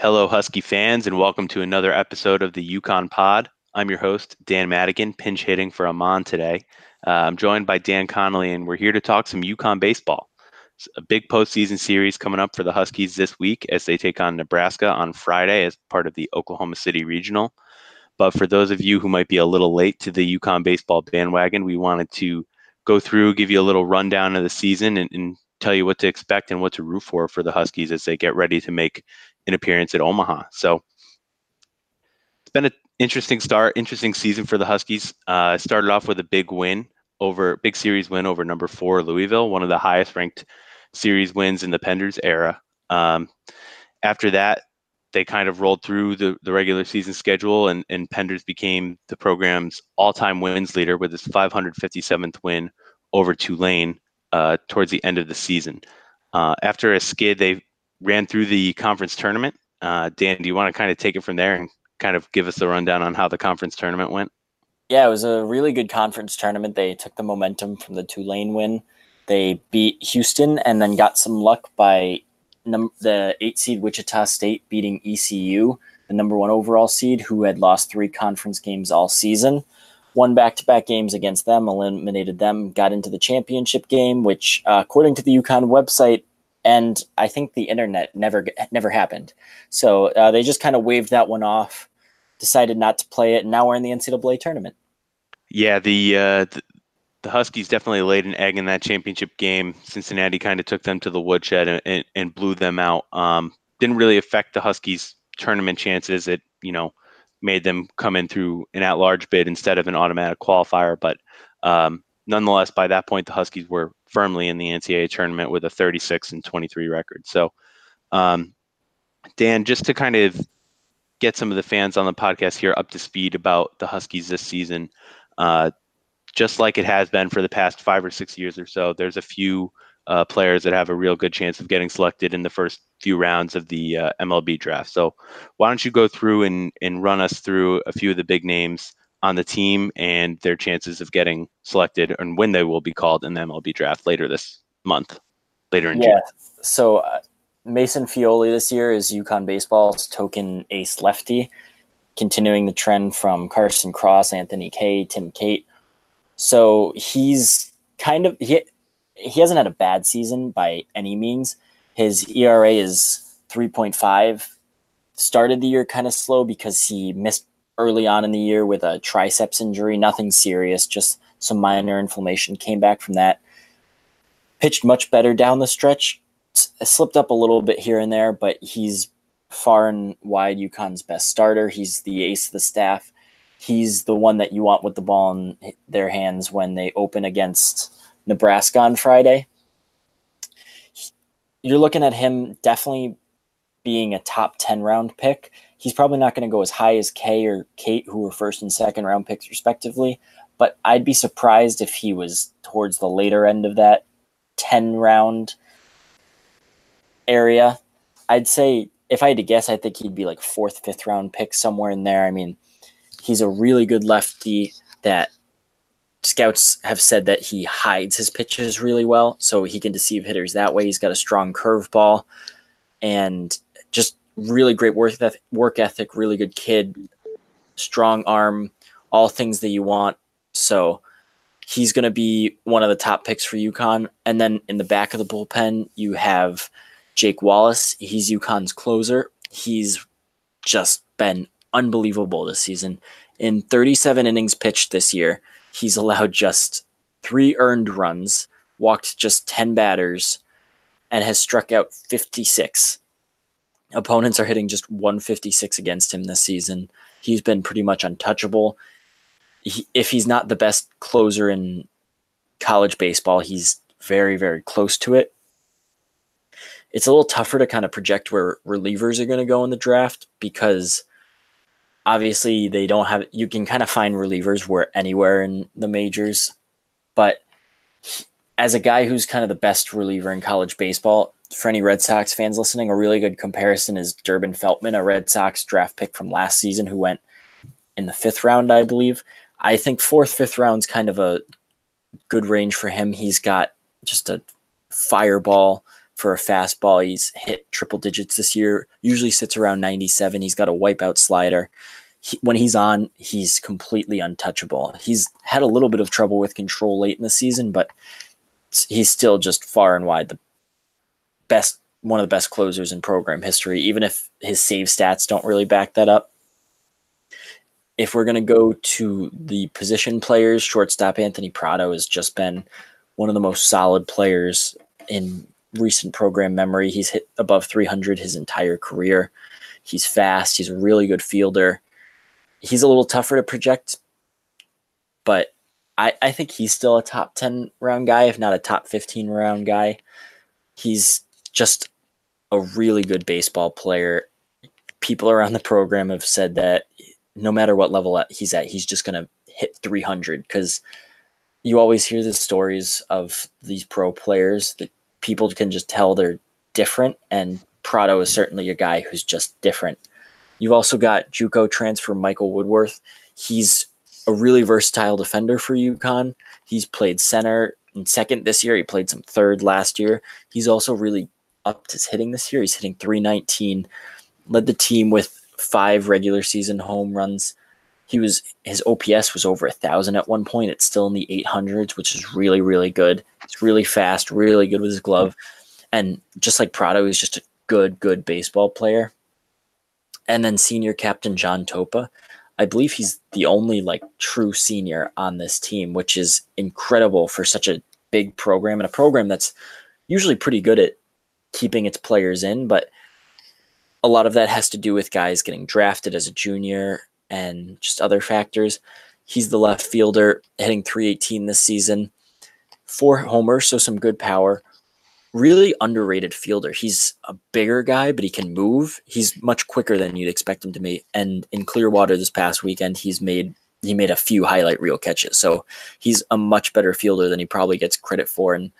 Hello, Husky fans, and welcome to another episode of the UConn Pod. I'm your host, Dan Madigan, pinch hitting for Amon today. Uh, I'm joined by Dan Connolly, and we're here to talk some UConn baseball. It's a big postseason series coming up for the Huskies this week as they take on Nebraska on Friday as part of the Oklahoma City Regional. But for those of you who might be a little late to the UConn baseball bandwagon, we wanted to go through, give you a little rundown of the season, and, and tell you what to expect and what to root for for the Huskies as they get ready to make an appearance at Omaha. So it's been an interesting start, interesting season for the Huskies. Uh, started off with a big win over big series win over number four Louisville, one of the highest ranked series wins in the Penders era. Um, after that, they kind of rolled through the, the regular season schedule, and, and Penders became the program's all time wins leader with his 557th win over Tulane uh, towards the end of the season. Uh, after a skid, they ran through the conference tournament. Uh, Dan, do you want to kind of take it from there and kind of give us the rundown on how the conference tournament went? Yeah, it was a really good conference tournament. They took the momentum from the Tulane win. They beat Houston and then got some luck by num- the eight seed Wichita State beating ECU, the number one overall seed, who had lost three conference games all season. Won back to back games against them, eliminated them, got into the championship game, which, uh, according to the UConn website, and I think the internet never never happened. So uh, they just kind of waved that one off, decided not to play it, and now we're in the NCAA tournament. Yeah, the uh, the, the, Huskies definitely laid an egg in that championship game. Cincinnati kind of took them to the woodshed and, and, and blew them out. Um, didn't really affect the Huskies' tournament chances. It you know made them come in through an at-large bid instead of an automatic qualifier, but um, nonetheless, by that point, the Huskies were firmly in the NCAA tournament with a 36 and 23 record. So, um, Dan, just to kind of get some of the fans on the podcast here up to speed about the Huskies this season, uh, just like it has been for the past five or six years or so, there's a few uh, players that have a real good chance of getting selected in the first few rounds of the uh, MLB draft. So, why don't you go through and, and run us through a few of the big names on the team and their chances of getting selected and when they will be called in the MLB draft later this month, later in yeah. June. So uh, Mason Feole this year is UConn Baseball's token ace lefty, continuing the trend from Carson Cross, Anthony Kay, Tim Cate. So he's kind of he he hasn't had a bad season by any means. His ERA is 3.5. Started the year kind of slow because he missed early on in the year with a triceps injury, nothing serious, just some minor inflammation. Came back from that, pitched much better down the stretch, slipped up a little bit here and there, but he's far and wide UConn's best starter. He's the ace of the staff. He's the one that you want with the ball in their hands when they open against Nebraska on Friday. You're looking at him definitely being a top 10 round pick He's probably not going to go as high as Kay or Cate, who were first and second round picks respectively. But I'd be surprised if he was towards the later end of that 10 round area. I'd say if I had to guess, I think he'd be like fourth, fifth round pick somewhere in there. I mean, he's a really good lefty that scouts have said that he hides his pitches really well, so he can deceive hitters that way. He's got a strong curveball and just really great work ethic, work ethic, really good kid, strong arm, all things that you want. So he's going to be one of the top picks for UConn. And then in the back of the bullpen, you have Jake Wallace. He's UConn's closer. He's just been unbelievable this season. In 37 innings pitched this year, he's allowed just three earned runs, walked just 10 batters, and has struck out 56 opponents are hitting just 156 against him this season. He's been pretty much untouchable. He, if he's not the best closer in college baseball, he's very, very close to it. it's a little tougher to kind of project where relievers are going to go in the draft because obviously they don't have you can kind of find relievers where anywhere in the majors but as a guy who's kind of the best reliever in college baseball for any red sox fans listening a really good comparison is durbin feltman a red sox draft pick from last season who went in the fifth round i believe i think fourth fifth round's kind of a good range for him he's got just a fireball for a fastball. He's hit triple digits this year, usually sits around 97. He's got a wipeout slider. He, when he's on, he's completely untouchable. He's had a little bit of trouble with control late in the season, but he's still just far and wide the best, one of the best closers in program history, even if his save stats don't really back that up. If we're going to go to the position players, shortstop Anthony Prado has just been one of the most solid players in recent program memory. He's hit above 300 his entire career. He's fast. He's a really good fielder. He's a little tougher to project, but I, I think he's still a top 10 round guy, if not a top 15 round guy. He's just a really good baseball player. People around the program have said that no matter what level he's at, he's just going to hit 300 because you always hear the stories of these pro players that people can just tell they're different, and Prado is certainly a guy who's just different. You've also got JUCO transfer Michael Woodworth. He's a really versatile defender for UConn. He's played center and second this year. He played some third last year. He's also really upped his hitting this year. He's hitting 319. Led the team with five regular season home runs. He was his OPS was over a thousand at one point. It's still in the 800s, which is really really good. He's really fast, really good with his glove, and just like Prado, he's just a good good baseball player. And then senior captain John Toppa, I believe he's the only like true senior on this team, which is incredible for such a big program and a program that's usually pretty good at keeping its players in, but a lot of that has to do with guys getting drafted as a junior and just other factors. He's the left fielder, hitting 318 this season. Four homers, so some good power. Really underrated fielder. He's a bigger guy, but he can move. He's much quicker than you'd expect him to be. And in Clearwater this past weekend, he's made he made a few highlight reel catches. So he's a much better fielder than he probably gets credit for. And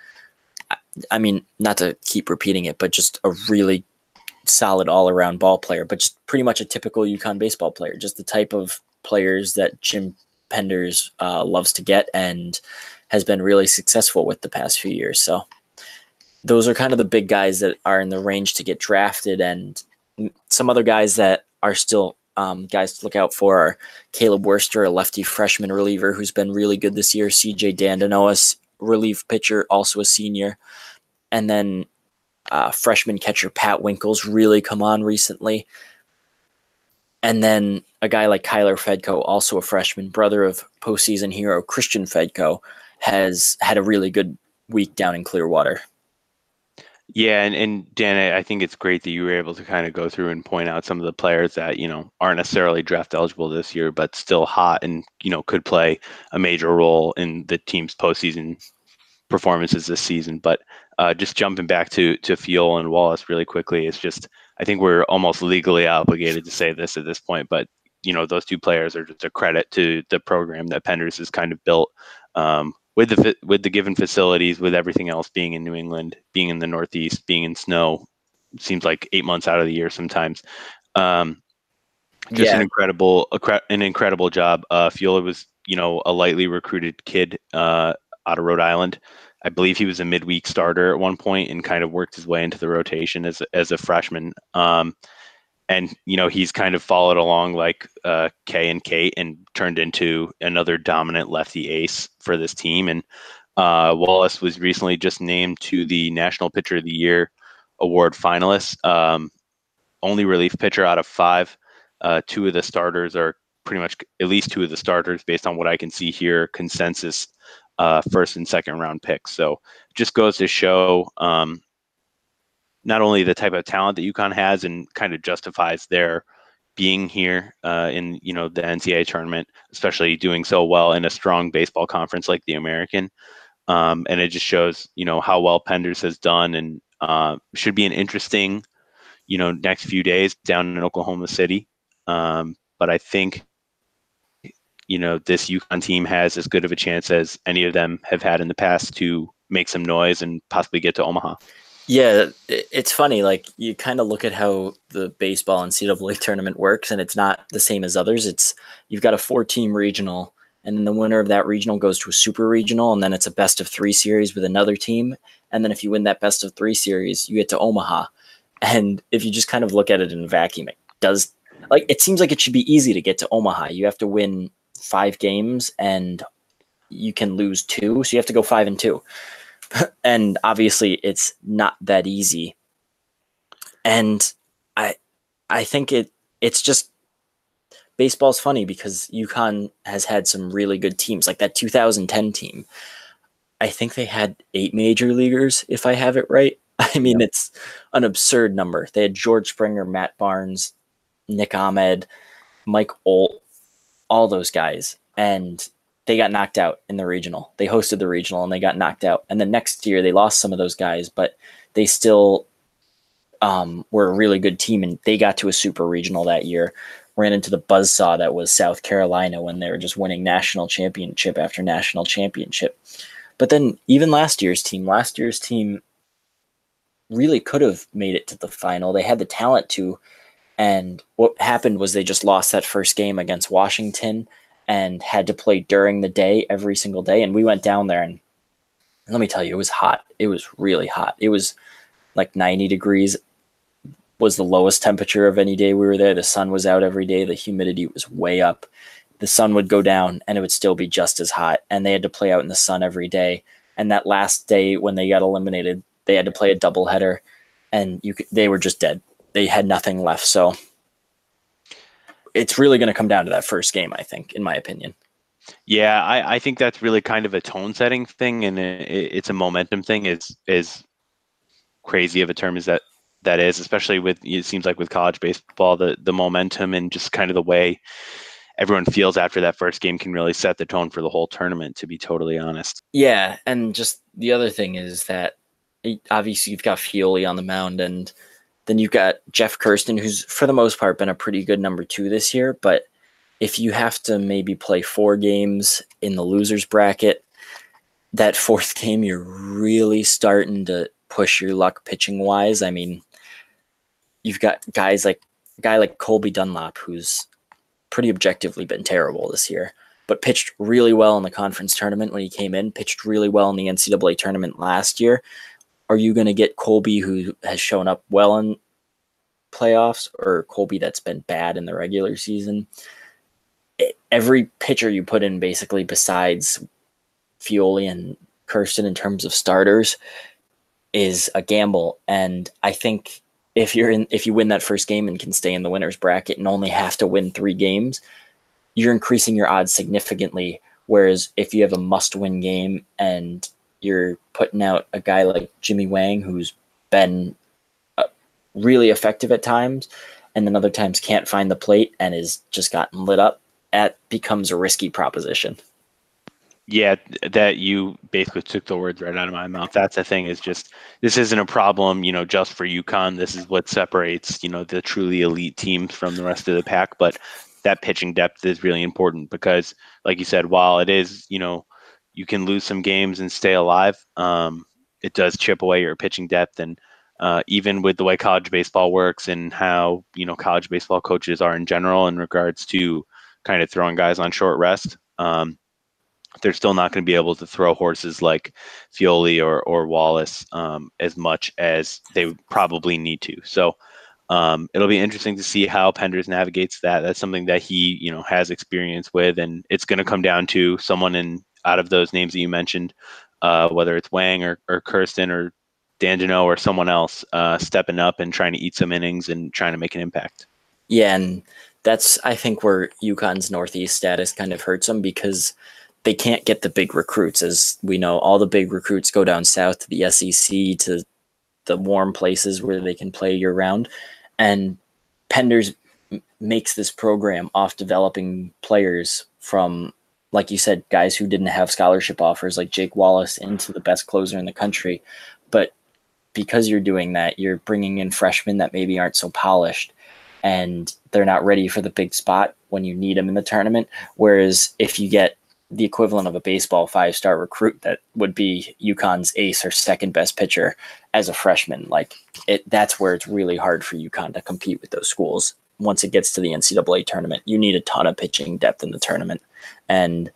I mean, not to keep repeating it, but just a really solid all around ball player, but just pretty much a typical UConn baseball player, just the type of players that Jim Penders uh, loves to get and has been really successful with the past few years. So those are kind of the big guys that are in the range to get drafted, and some other guys that are still um, guys to look out for are Caleb Wurster, a lefty freshman reliever who's been really good this year. CJ Dandeneau, relief pitcher, also a senior, and then uh, freshman catcher Pat Winkel's really come on recently. And then a guy like Kyler Fedko, also a freshman, brother of postseason hero Christian Fedko, has had a really good week down in Clearwater. Yeah, and, and Dan, I think it's great that you were able to kind of go through and point out some of the players that, you know, aren't necessarily draft eligible this year, but still hot and, you know, could play a major role in the team's postseason performances this season. But uh, just jumping back to to Feole and Wallace really quickly, it's just I think we're almost legally obligated to say this at this point, but you know those two players are just a credit to the program that Penders has kind of built um, with the with the given facilities, with everything else being in New England, being in the Northeast, being in snow. Seems like eight months out of the year sometimes. Um, just yeah. an incredible an incredible job. Uh, Feole was you know a lightly recruited kid uh, out of Rhode Island. I believe he was a midweek starter at one point and kind of worked his way into the rotation as as a freshman. Um, and you know he's kind of followed along like uh, Kay and Cate and turned into another dominant lefty ace for this team. And uh, Wallace was recently just named to the National Pitcher of the Year award finalists. Um, only relief pitcher out of five. Uh, two of the starters are pretty much at least two of the starters, based on what I can see here, consensus uh, first and second round picks. So just goes to show um, not only the type of talent that UConn has and kind of justifies their being here uh, in you know the NCAA tournament, especially doing so well in a strong baseball conference like the American. Um, and it just shows you know how well Penders has done and Uh, should be an interesting, you know, next few days down in Oklahoma City. Um, but I think, you know, this UConn team has as good of a chance as any of them have had in the past to make some noise and possibly get to Omaha. Yeah, it's funny. Like you kind of look at how the baseball and NCAA tournament works, and it's not the same as others. It's you've got a four-team regional, and then the winner of that regional goes to a super regional, and then it's a best of three series with another team, and then if you win that best of three series, you get to Omaha. And if you just kind of look at it in a vacuum, it does like it seems like it should be easy to get to Omaha. You have to win five games, and you can lose two, so you have to go five and two and obviously it's not that easy. And I I think it it's just baseball's funny because UConn has had some really good teams, like that 2010 team. I think they had eight major leaguers, if I have it right. I mean, yep. it's an absurd number. They had George Springer, Matt Barnes, Nick Ahmed, Mike Olt, all those guys. And they got knocked out in the regional. They hosted the regional and they got knocked out. And the next year they lost some of those guys, but they still um, were a really good team and they got to a super regional that year. Ran into the buzzsaw that was South Carolina when they were just winning national championship after national championship. But then even last year's team, last year's team really could have made it to the final. They had the talent to. And what happened was they just lost that first game against Washington and had to play during the day every single day. And we went down there and let me tell you, it was hot. It was really hot. It was like 90 degrees was the lowest temperature of any day we were there. The sun was out every day. The humidity was way up. The sun would go down and it would still be just as hot. And they had to play out in the sun every day. And that last day when they got eliminated, they had to play a doubleheader and you could, they were just dead. They had nothing left. So it's really going to come down to that first game, I think, in my opinion. Yeah, I, I think that's really kind of a tone setting thing, and it, it's a momentum thing. Is is crazy of a term as that that is, especially with it seems like with college baseball, the the momentum and just kind of the way everyone feels after that first game can really set the tone for the whole tournament. To be totally honest. Yeah, and just the other thing is that obviously you've got Feole on the mound, and then you've got Jeff Kersten, who's for the most part been a pretty good number two this year. But if you have to maybe play four games in the losers bracket, that fourth game you're really starting to push your luck pitching wise. I mean, you've got guys like a guy like Colby Dunlap, who's pretty objectively been terrible this year, but pitched really well in the conference tournament when he came in, pitched really well in the NCAA tournament last year are you going to get Colby who has shown up well in playoffs or Colby that's been bad in the regular season? Every pitcher you put in, basically, besides Feole and Kersten in terms of starters, is a gamble. And I think if you're in, if you win that first game and can stay in the winners bracket and only have to win three games, you're increasing your odds significantly. Whereas if you have a must-win game and you're putting out a guy like Jimmy Wang, who's been uh, really effective at times, and then other times can't find the plate and is just gotten lit up. That becomes a risky proposition. Yeah, that you basically took the words right out of my mouth. That's the thing is just this isn't a problem, you know, just for UConn. This is what separates, you know, the truly elite teams from the rest of the pack. But that pitching depth is really important because, like you said, while it is, you know, you can lose some games and stay alive. Um, it does chip away your pitching depth, and uh, even with the way college baseball works and how you know college baseball coaches are in general in regards to kind of throwing guys on short rest, um, they're still not going to be able to throw horses like Feole or or Wallace um, as much as they probably need to. So. Um, it'll be interesting to see how Penders navigates that. That's something that he, you know, has experience with, and it's going to come down to someone in out of those names that you mentioned, uh, whether it's Wang or, or Kersten or Dandeneau or someone else uh, stepping up and trying to eat some innings and trying to make an impact. Yeah, and that's I think where UConn's Northeast status kind of hurts them because they can't get the big recruits. As we know, all the big recruits go down south to the SEC to the warm places where they can play year round, and Penders makes this program off developing players from like you said, guys who didn't have scholarship offers like Jake Wallace into the best closer in the country. But because you're doing that, you're bringing in freshmen that maybe aren't so polished and they're not ready for the big spot when you need them in the tournament. Whereas if you get the equivalent of a baseball five star recruit that would be UConn's ace or second best pitcher as a freshman, like it, that's where it's really hard for UConn to compete with those schools. Once it gets to the NCAA tournament, you need a ton of pitching depth in the tournament, and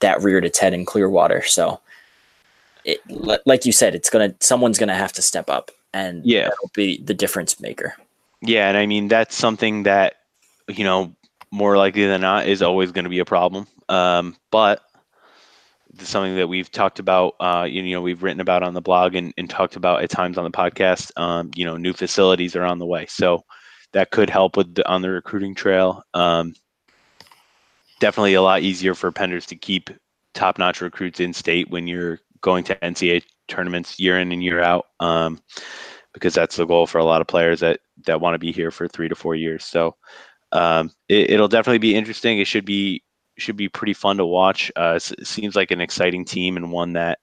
that reared its head in Clearwater. So, it, like you said, it's gonna someone's gonna have to step up, and Yeah. that'll be the difference maker. Yeah, and I mean that's something that you know more likely than not is always going to be a problem. Um, but something that we've talked about. Uh, you, you know, we've written about on the blog and, and talked about at times on the podcast. Um, you know, new facilities are on the way, so that could help with the, on the recruiting trail. Um, definitely a lot easier for Penders to keep top-notch recruits in state when you're going to NCAA tournaments year in and year out. Um, because that's the goal for a lot of players that that want to be here for three to four years. So um, it, will definitely be interesting. It should be should be pretty fun to watch. Uh, it seems like an exciting team and one that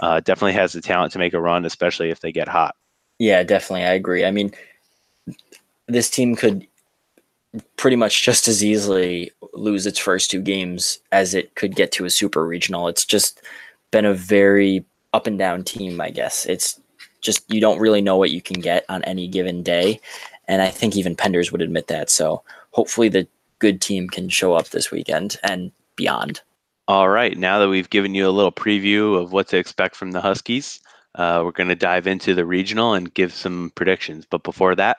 uh, definitely has the talent to make a run, especially if they get hot. Yeah, definitely. I agree. I mean, this team could pretty much just as easily lose its first two games as it could get to a super regional. It's just been a very up and down team, I guess. It's just you don't really know what you can get on any given day. And I think even Penders would admit that. So hopefully the good team can show up this weekend and beyond. All right. Now that we've given you a little preview of what to expect from the Huskies, uh, we're going to dive into the regional and give some predictions. But before that,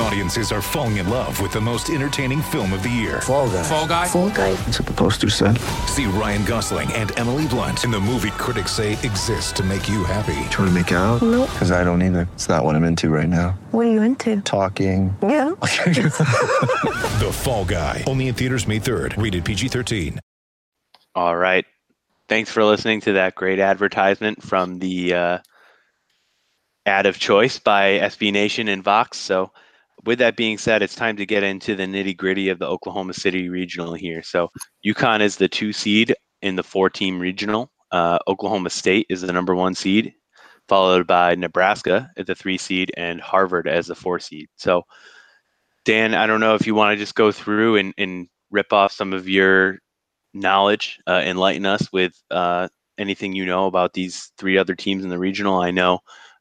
Audiences are falling in love with the most entertaining film of the year. Fall guy. Fall Guy. Fall guy. That's what the poster said. See Ryan Gosling and Emily Blunt in the movie critics say exists to make you happy. Trying to make it out? Nope. Because I don't either. It's not what I'm into right now. What are you into? Talking. Yeah. The Fall Guy. Only in theaters May 3rd. Rated PG-13. All right. Thanks for listening to that great advertisement from the uh, ad of choice by SB Nation and Vox. So, with that being said, it's time to get into the nitty gritty of the Oklahoma City regional here. So, UConn is the two seed in the four team regional. Uh, Oklahoma State is the number one seed, followed by Nebraska at the three seed and Harvard as the four seed. So, Dan, I don't know if you want to just go through and, and rip off some of your knowledge, uh, enlighten us with uh, anything you know about these three other teams in the regional. I know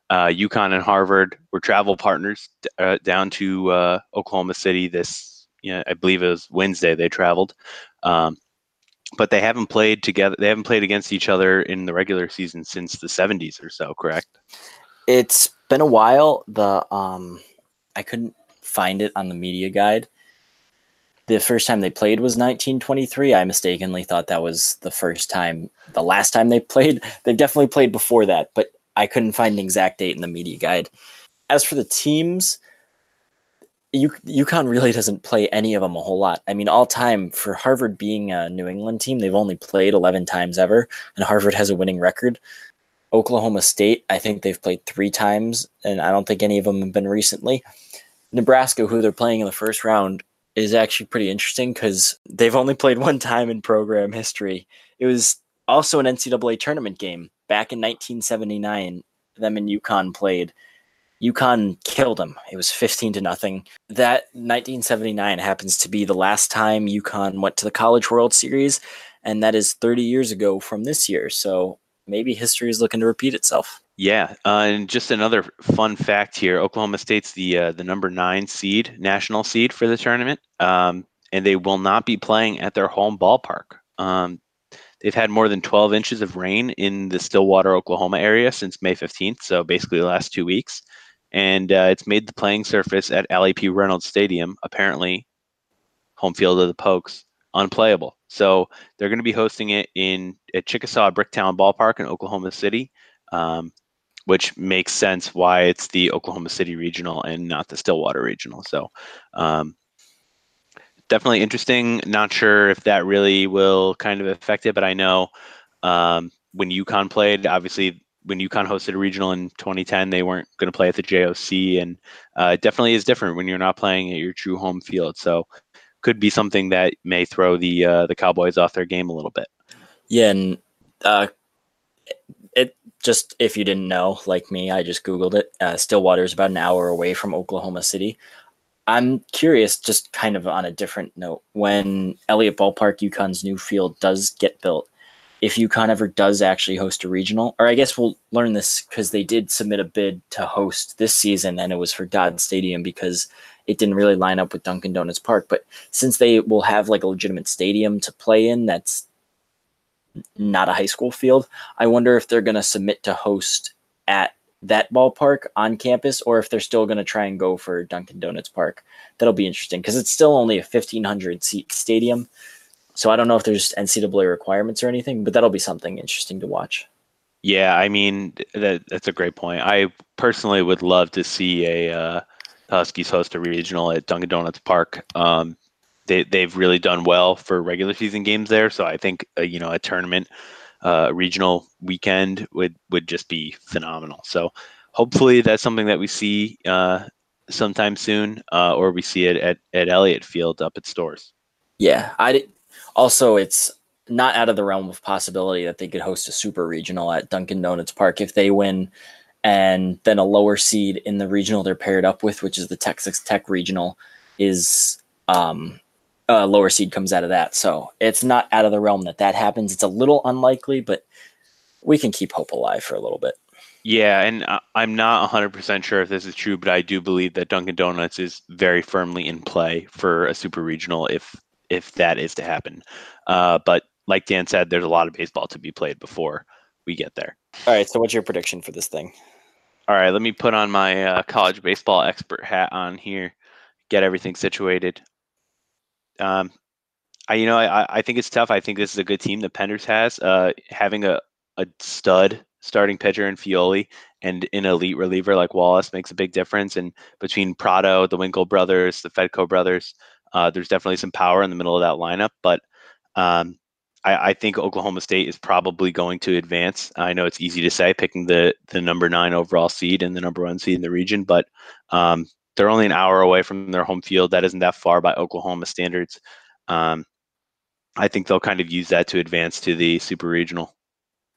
uh, UConn and Harvard were travel partners uh, down to uh, Oklahoma City this, you know, I believe it was Wednesday they traveled. Um, but they haven't played together. They haven't played against each other in the regular season since the 70s or so, correct? It's been a while. The um, I couldn't find it on the media guide. The first time they played was 1923. I mistakenly thought that was the first time, the last time they played. They've definitely played before that, but I couldn't find an exact date in the media guide. As for the teams, U- UConn really doesn't play any of them a whole lot. I mean, all time for Harvard being a New England team, they've only played 11 times ever, and Harvard has a winning record. Oklahoma State, I think they've played three times, and I don't think any of them have been recently. Nebraska, who they're playing in the first round, is actually pretty interesting because they've only played one time in program history. It was also an NCAA tournament game back in 1979. Them and UConn played. UConn killed them. It was 15 to nothing. That 1979 happens to be the last time UConn went to the College World Series, and that is 30 years ago from this year. So maybe history is looking to repeat itself. Yeah, uh, and just another fun fact here: Oklahoma State's the uh, the number nine seed, national seed for the tournament, um, and they will not be playing at their home ballpark. Um, they've had more than 12 inches of rain in the Stillwater, Oklahoma area since May 15th, so basically the last two weeks, and uh, it's made the playing surface at Allie P. Reynolds Stadium, apparently home field of the Pokes, unplayable. So they're going to be hosting it in at Chickasaw Bricktown Ballpark in Oklahoma City. Um, which makes sense why it's the Oklahoma City regional and not the Stillwater regional. So, um, definitely interesting. Not sure if that really will kind of affect it, but I know um, when UConn played, obviously when UConn hosted a regional in 2010, they weren't going to play at the JOC, and uh, it definitely is different when you're not playing at your true home field. So, could be something that may throw the uh, the Cowboys off their game a little bit. Yeah, and uh, it just if you didn't know, like me, I just googled it. Uh, Stillwater is about an hour away from Oklahoma City. I'm curious, just kind of on a different note, when Elliott Ballpark, UConn's new field, does get built, if UConn ever does actually host a regional, or I guess we'll learn this because they did submit a bid to host this season, and it was for Dodd Stadium because it didn't really line up with Dunkin' Donuts Park. But since they will have like a legitimate stadium to play in, that's not a high school field. I wonder if they're going to submit to host at that ballpark on campus or if they're still going to try and go for Dunkin' Donuts Park. That'll be interesting because it's still only a 1,500 seat stadium. So I don't know if there's NCAA requirements or anything, but that'll be something interesting to watch. Yeah, I mean that that's a great point. I personally would love to see a uh, Huskies host a regional at Dunkin' Donuts Park. Um, they they've really done well for regular season games there, so I think uh, you know a tournament uh, regional weekend would would just be phenomenal. So hopefully that's something that we see uh, sometime soon, uh, or we see it at at Elliott Field up at Storrs. Yeah, I also it's not out of the realm of possibility that they could host a super regional at Dunkin' Donuts Park if they win, and then a lower seed in the regional they're paired up with, which is the Texas Tech regional, is um, a lower seed comes out of that. So it's not out of the realm that that happens. It's a little unlikely, but we can keep hope alive for a little bit. Yeah, and I'm not 100% sure if this is true, but I do believe that Dunkin' Donuts is very firmly in play for a super regional if if that is to happen. Uh, but like Dan said, there's a lot of baseball to be played before we get there. All right, so what's your prediction for this thing? All right, let me put on my uh, college baseball expert hat on here, get everything situated. Um, I you know I I think it's tough. I think this is a good team that Penders has. Uh, having a a stud starting pitcher in Feole and an elite reliever like Wallace makes a big difference. And between Prado, the Winkel brothers, the Fedko brothers, uh, there's definitely some power in the middle of that lineup. But um, I, I, think Oklahoma State is probably going to advance. I know it's easy to say picking the the number nine overall seed and the number one seed in the region, but um, they're only an hour away from their home field. That isn't that far by Oklahoma standards. Um, I think they'll kind of use that to advance to the super regional.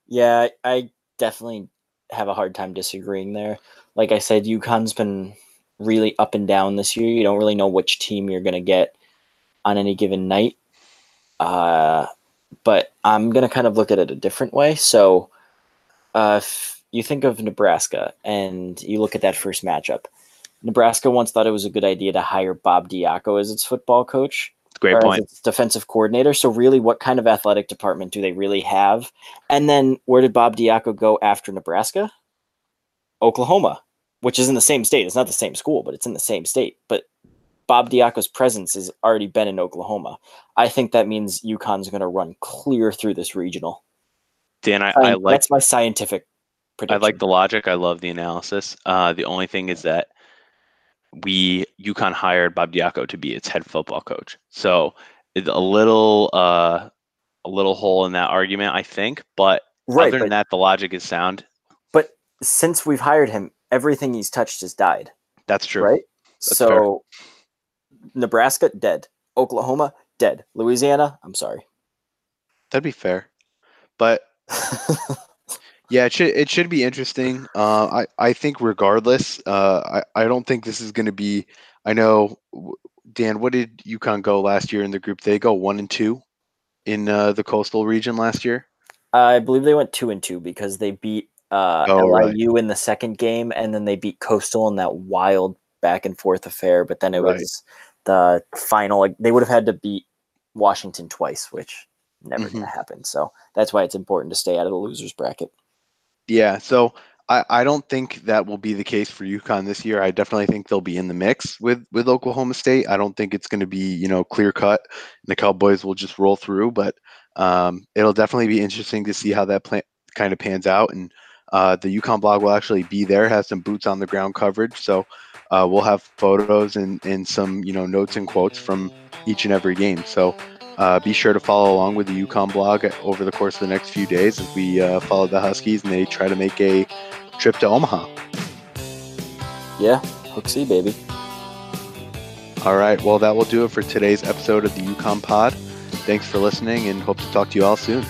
Yeah, I definitely have a hard time disagreeing there. Like I said, UConn's been really up and down this year. You don't really know which team you're going to get on any given night. Uh, but I'm going to kind of look at it a different way. So, uh, if you think of Nebraska and you look at that first matchup, Nebraska once thought it was a good idea to hire Bob Diaco as its football coach. Great point. defensive coordinator. So, really, what kind of athletic department do they really have? And then, where did Bob Diaco go after Nebraska? Oklahoma, which is in the same state. It's not the same school, but it's in the same state. But Bob Diaco's presence has already been in Oklahoma. I think that means UConn's going to run clear through this regional. Dan, I, I, like that's my scientific prediction. I like the logic. I love the analysis. Uh, the only thing is that we UConn hired Bob Diaco to be its head football coach. So it's a little uh, a little hole in that argument, I think. But right, other than that, the logic is sound. But since we've hired him, everything he's touched has died. That's true. Right. That's so fair. Nebraska dead. Oklahoma dead. Louisiana, I'm sorry. That'd be fair. But Yeah, it should it should be interesting. Uh, I I think regardless, uh, I I don't think this is going to be. I know, Dan. What did UConn go last year in the group? They go one and two in uh, the coastal region last year. I believe they went two and two because they beat uh, oh, LIU right. in the second game, and then they beat Coastal in that wild back and forth affair. But then it right. was the final. Like they would have had to beat Washington twice, which never mm-hmm. going to happen. So that's why it's important to stay out of the losers bracket. Yeah, so I, I don't think that will be the case for UConn this year. I definitely think they'll be in the mix with with Oklahoma State. I don't think it's going to be you know clear cut. And the Cowboys will just roll through, but um, it'll definitely be interesting to see how that plan kind of pans out. And uh, the UConn blog will actually be there, has some boots on the ground coverage, so uh, we'll have photos and and some you know notes and quotes from each and every game. So Uh, be sure to follow along with the UConn blog over the course of the next few days as we uh, follow the Huskies and they try to make a trip to Omaha. Yeah, hook C, baby. All right. Well, that will do it for today's episode of the UConn Pod. Thanks for listening and hope to talk to you all soon.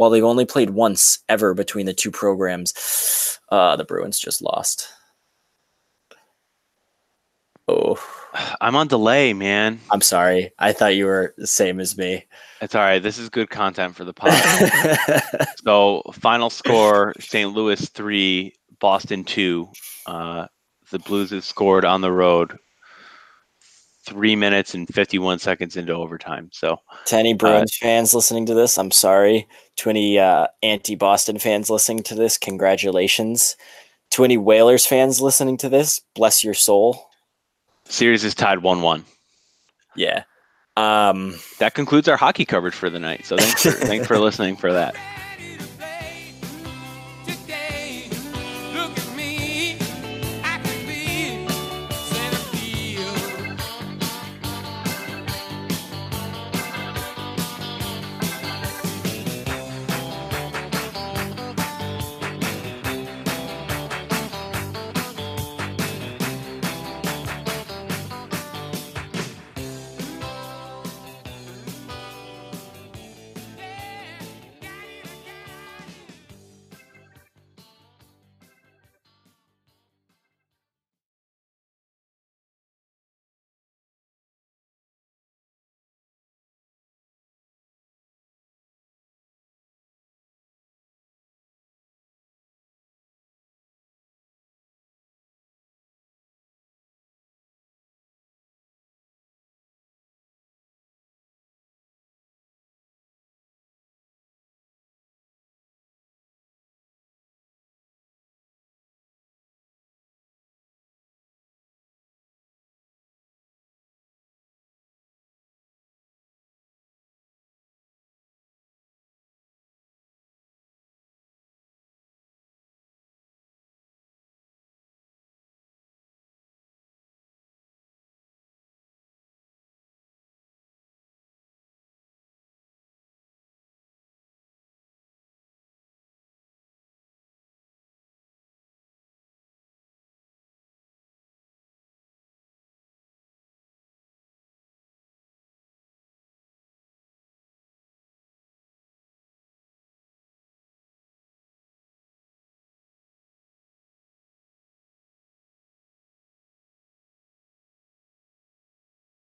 While they've only played once ever between the two programs, uh, the Bruins just lost. Oh, I'm on delay, man. I'm sorry. I thought you were the same as me. It's all right. This is good content for the pod. so, final score St. Louis 3, Boston 2. Uh, the Blues have scored on the road three minutes and 51 seconds into overtime. So, to any Bruins fans listening to this, I'm sorry. To any uh, anti-Boston fans listening to this, congratulations. To any Whalers fans listening to this, bless your soul. series is tied 1 1. Yeah. Um, That concludes our hockey coverage for the night. So, thanks for, thanks for listening for that.